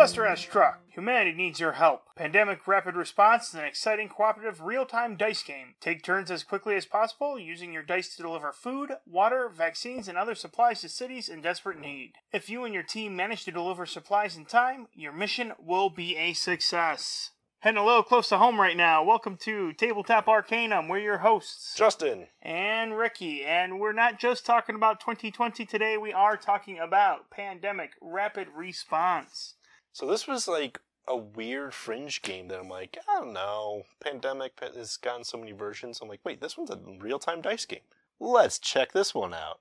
Disaster has struck. Humanity needs your help. Pandemic Rapid Response is an exciting cooperative real time dice game. Take turns as quickly as possible, using your dice to deliver food, water, vaccines, and other supplies to cities in desperate need. If you and your team manage to deliver supplies in time, your mission will be a success. Heading a little close to home right now. Welcome to Tabletop Arcanum. We're your hosts. Justin! and Ricky. And we're not just talking about 2020 today, we are talking about Pandemic Rapid Response. So this was like a weird fringe game that I'm like, I don't know. Pandemic has gotten so many versions. I'm like, wait, this one's a real time dice game. Let's check this one out.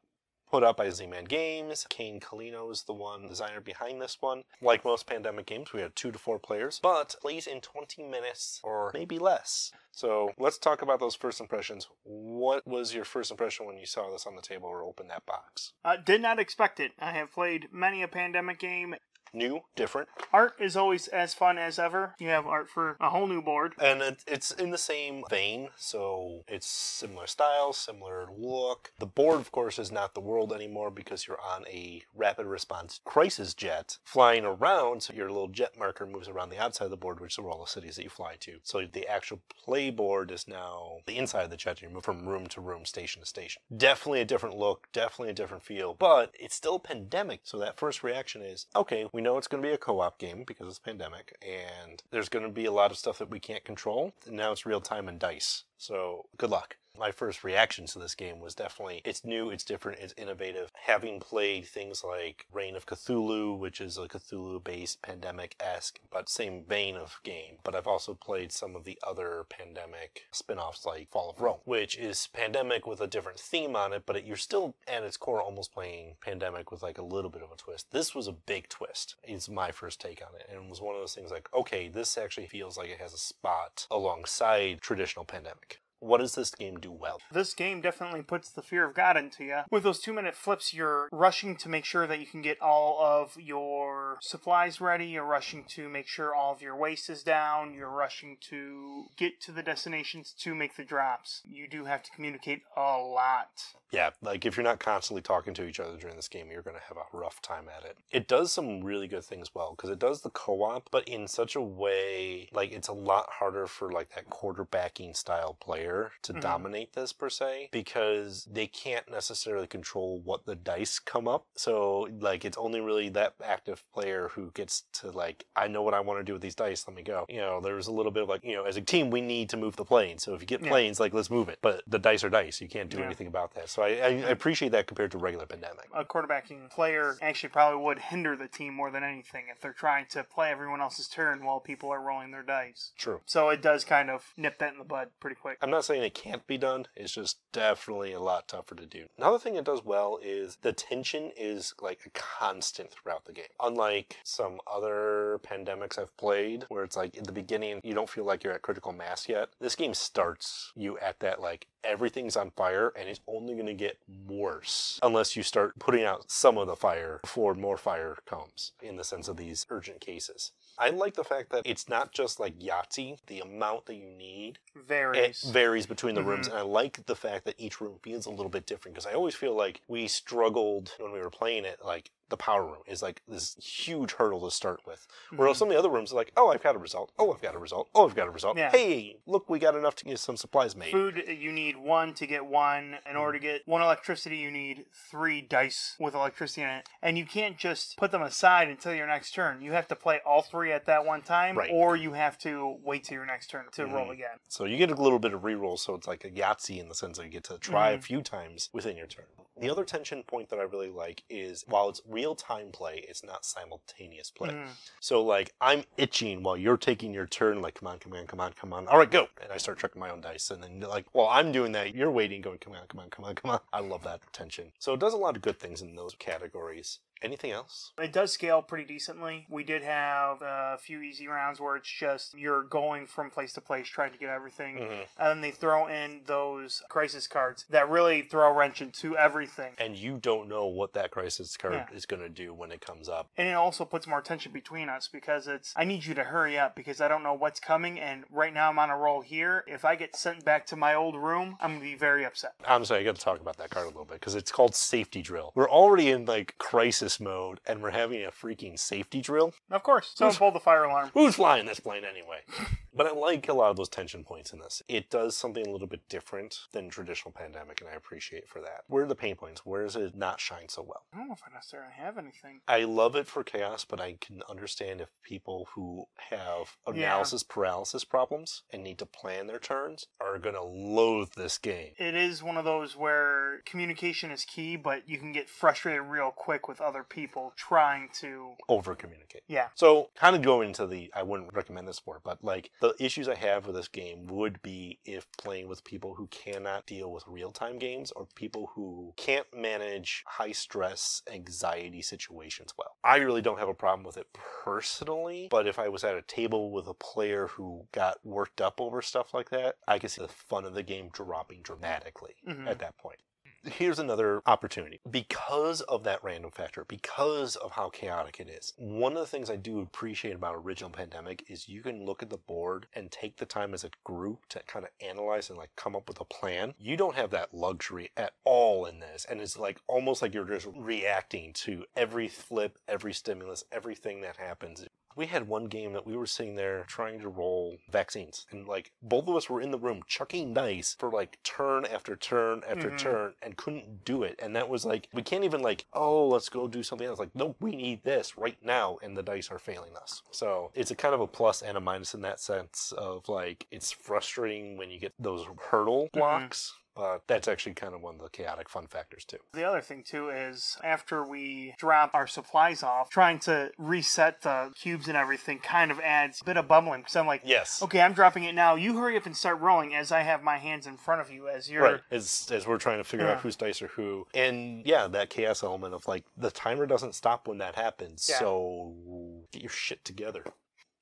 Put out by Z-Man Games. Kane Klenko is the one designer behind this one. Like most pandemic games, we have two to four players, but plays in 20 minutes or maybe less. So let's talk about those first impressions. What was your first impression when you saw this on the table or opened that box? Uh, did not expect it. I have played many a pandemic game. New, different, Art is always as fun as ever. You have art for a whole new board. And it, it's in the same vein, so it's similar style, similar look. The board, of course, is not the world anymore because you're on a rapid response crisis jet flying around. So your little jet marker moves around the outside of the board, which are all the cities that you fly to. So the actual play board is now the inside of the jet. You move from room to room, station to station. Definitely a different look, definitely a different feel, but it's still a pandemic. So that first reaction is okay, we know it's going to be a co op game because it's pandemic, and there's going to be a lot of stuff that we can't control. And now it's real time and dice. So good luck. My first reaction to this game was definitely it's new, it's different, it's innovative. Having played things like Reign of Cthulhu, which is a Cthulhu based pandemic esque, but same vein of game. But I've also played some of the other pandemic spin offs like Fall of Rome, which is pandemic with a different theme on it, but it, you're still at its core almost playing pandemic with like a little bit of a twist. This was a big twist. It's my first take on it. And it was one of those things like, okay, this actually feels like it has a spot alongside traditional pandemic. What does this game do well? This game definitely puts the fear of God into you. With those two minute flips, you're rushing to make sure that you can get all of your supplies ready. You're rushing to make sure all of your waste is down. You're rushing to get to the destinations to make the drops. You do have to communicate a lot. Yeah, like if you're not constantly talking to each other during this game, you're going to have a rough time at it. It does some really good things well because it does the co-op, but in such a way like it's a lot harder for like that quarterbacking style player to Mhm. dominate this per se because they can't necessarily control what the dice come up. So like it's only really that active player who gets to like I know what I want to do with these dice, let me go. You know, there's a little bit of like, you know, as a team we need to move the plane. So if you get Yeah. planes, like let's move it. But the dice are dice. You can't do Yeah. anything about that. So I, I, I appreciate that compared to regular pandemic. A quarterbacking player actually probably would hinder the team more than anything if they're trying to play everyone else's turn while people are rolling their dice. True. So it does kind of nip that in the bud pretty quick. I'm not saying it can't be done. It's just definitely a lot tougher to do. Another thing it does well is the tension is like a constant throughout the game. Unlike some other pandemics I've played, where it's like in the beginning you don't feel like you're at critical mass yet. This game starts you at that like everything's on fire and it's only going to get worse unless you start putting out some of the fire before more fire comes in the sense of these urgent cases. I like the fact that it's not just like Yahtzee, the amount that you need it Varies. Varies between the rooms, Mhm. and I like the fact that each room feels a little bit different because I always feel like we struggled when we were playing it. Like the power room is like this huge hurdle to start with, whereas Mhm. some of the other rooms are like, oh, I've got a result. Oh, I've got a result. Oh, I've got a result. Yeah. Hey, look, we got enough to get some supplies made. Food, you need one to get one. In order to get one electricity, you need three dice with electricity in it. And you can't just put them aside until your next turn. You have to play all three at that one time, Right. or you have to wait till your next turn to roll Mhm. again. So you get a little bit of reroll, so it's like a Yahtzee in the sense that you get to try a Mhm. few times within your turn. The other tension point that I really like is while it's real time play, it's not simultaneous play. Mhm. So like I'm itching while you're taking your turn, like come on, come on, come on, come on. All right, go. And I start checking my own dice, and then like while I'm doing that, you're waiting, going, come on, come on, come on, come on. I love that tension. So it does a lot of good things in those categories. Anything else? It does scale pretty decently. We did have a few easy rounds where it's just you're going from place to place trying to get everything. Mhm. And then they throw in those crisis cards that really throw a wrench into everything. And you don't know what that crisis card Yeah. is going to do when it comes up. And it also puts more tension between us because it's, I need you to hurry up because I don't know what's coming. And right now I'm on a roll here. If I get sent back to my old room, I'm going to be very upset. I'm sorry, I got to talk about that card a little bit because it's called safety drill. We're already in like crisis mode and we're having a freaking safety drill. Of course, someone pulled the fire alarm. Who's flying this plane anyway? but I like a lot of those tension points in this. It does something a little bit different than traditional pandemic, and I appreciate for that. Where are the pain points? Where does it not shine so well? I don't know if I necessarily have anything. I love it for chaos, but I can understand if people who have Yeah. analysis paralysis problems and need to plan their turns are going to loathe this game. It is one of those where communication is key, but you can get frustrated real quick with other people trying to. Over communicate. Yeah. So, kind of going into the, I wouldn't recommend this for, but like the issues I have with this game would be if playing with people who cannot deal with real time games or people who can't manage high stress, anxiety situations well. I really don't have a problem with it personally, but if I was at a table with a player who got worked up over stuff like that, I could see the fun of the game dropping dramatically Mhm. at that point here's another opportunity. Because of that random factor because of how chaotic it is one of the things i do appreciate about original pandemic is you can look at the board and take the time as a group to kind of analyze and like come up with a plan. You don't have that luxury at all in this and it's like almost like you're just reacting to every flip every stimulus everything that happens we had one game that we were sitting there trying to roll vaccines and like both of us were in the room chucking dice for like turn after turn after Mhm. turn and couldn't do it and that was like we can't even like oh let's go do something else. Like no we need this right now and the dice are failing us. So it's a kind of a plus and a minus in that sense of like it's frustrating when you get those hurdle blocks but that's actually kind of one of the chaotic fun factors too The other thing, too, is after we drop our supplies off, trying to reset the cubes and everything kind of adds a bit of bumbling Because I'm like, yes okay, I'm dropping it now. You hurry up and start rolling as I have my hands in front of you as you're. Right, as as we're trying to figure Yeah. out whose dice are who, and yeah, that chaos element of like the timer doesn't stop when that happens, Yeah. so get your shit together.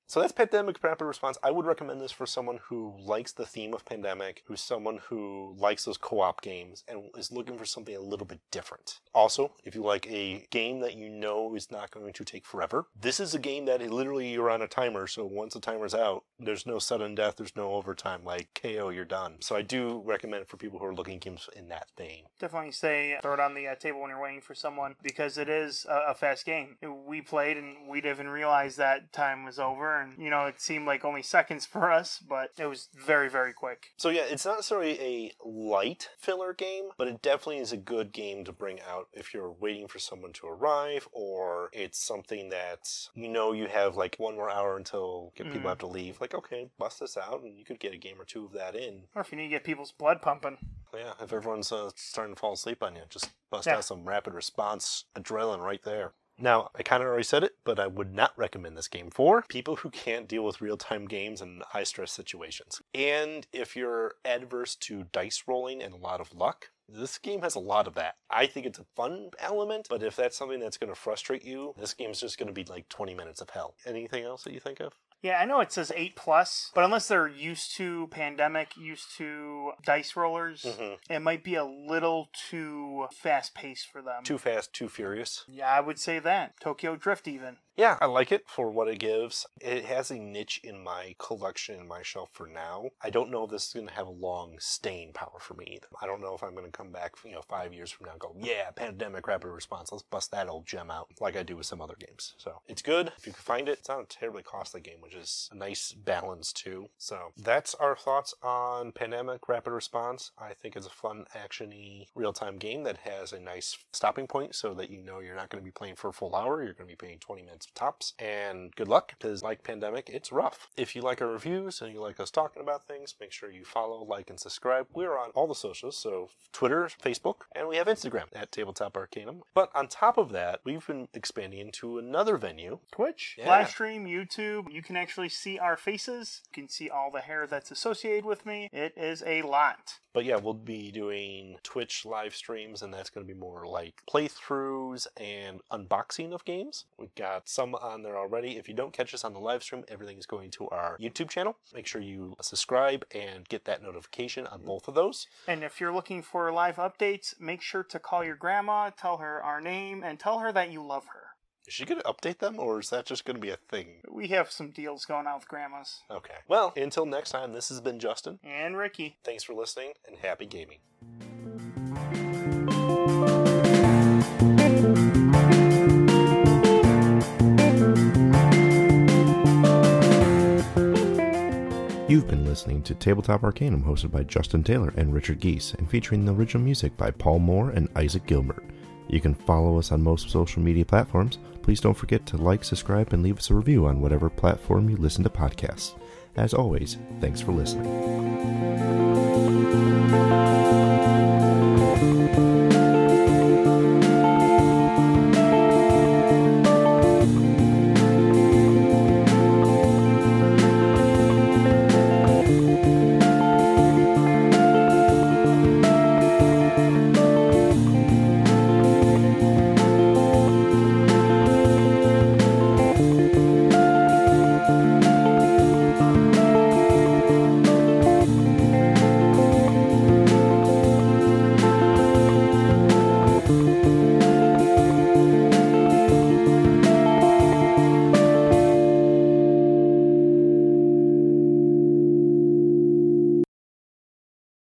So that's Pandemic Rapid Response. I would recommend this for someone who likes the theme of Pandemic, who's someone who likes those co-op games and is looking for something a little bit different. Also, if you like a game that you know is not going to take forever, this is a game that literally you're on a timer, so once the timer's out, there's no sudden death, there's no overtime, like KO, you're done. So I do recommend it for people who are looking games in that vein. Definitely say throw it on the uh, table when you're waiting for someone because it is a, a fast game. We played and we didn't even realize that time was over, and you know it seemed like only seconds for us, but it was very very quick. So yeah, it's not necessarily a light filler game, but it definitely is a good game to bring out if you're waiting for someone to arrive or it's something that you know you have like one more hour until people Mhm. have to leave. Like okay, bust this out and you could get a game or two of that in. Or if you need to get people's blood pumping, Yeah, if everyone's uh, starting to fall asleep on you, just bust Yeah. out some rapid response adrenaline right there. Now, I kind of already said it, but I would not recommend this game for people who can't deal with real time games and high stress situations. And if you're adverse to dice rolling and a lot of luck, this game has a lot of that. I think it's a fun element, but if that's something that's going to frustrate you, this game's just going to be like 20 minutes of hell. Anything else that you think of? Yeah, I know it says eight plus, but unless they're used to pandemic, used to dice rollers, Mhm. it might be a little too fast paced for them. Too fast, too furious. yeah, I would say that. Tokyo Drift, even. Yeah, I like it for what it gives. It has a niche in my collection in my shelf for now. I don't know if this is going to have a long staying power for me either. I don't know if I'm going to come back, you know, five years from now and go, yeah, pandemic rapid response. Let's bust that old gem out like I do with some other games. So it's good if you can find it. It's not a terribly costly game, which is a nice balance too. So that's our thoughts on pandemic rapid response. I think it's a fun, actiony, real-time game that has a nice stopping point so that you know you're not going to be playing for a full hour. You're going to be playing 20 minutes tops. And good luck because, like Pandemic, it's rough. If you like our reviews and you like us talking about things, make sure you follow, like, and subscribe. We're on all the socials, so Twitter, Facebook, and we have Instagram at Tabletop Arcanum. But on top of that, we've been expanding into another venue. Twitch, Yeah. live stream, YouTube. You can can actually see our faces. You can see all the hair that's associated with me. It is a lot. But yeah, we'll be doing Twitch live streams, and that's going to be more like playthroughs and unboxing of games. We've got some on there already. If you don't catch us on the live stream, everything is going to our YouTube channel. Make sure you subscribe and get that notification on both of those. And if you're looking for live updates, make sure to call your grandma, tell her our name, and tell her that you love her. Is she going to update them, or is that just going to be a thing? We have some deals going on with grandmas. Okay. Well, until next time, this has been Justin. And Ricky. Thanks for listening, and happy gaming. You've been listening to Tabletop Arcanum, hosted by Justin Taylor and Richard Geese, and featuring the original music by Paul Moore and Isaac Gilbert. You can follow us on most social media platforms. Please don't forget to like, subscribe, and leave us a review on whatever platform you listen to podcasts. As always, thanks for listening.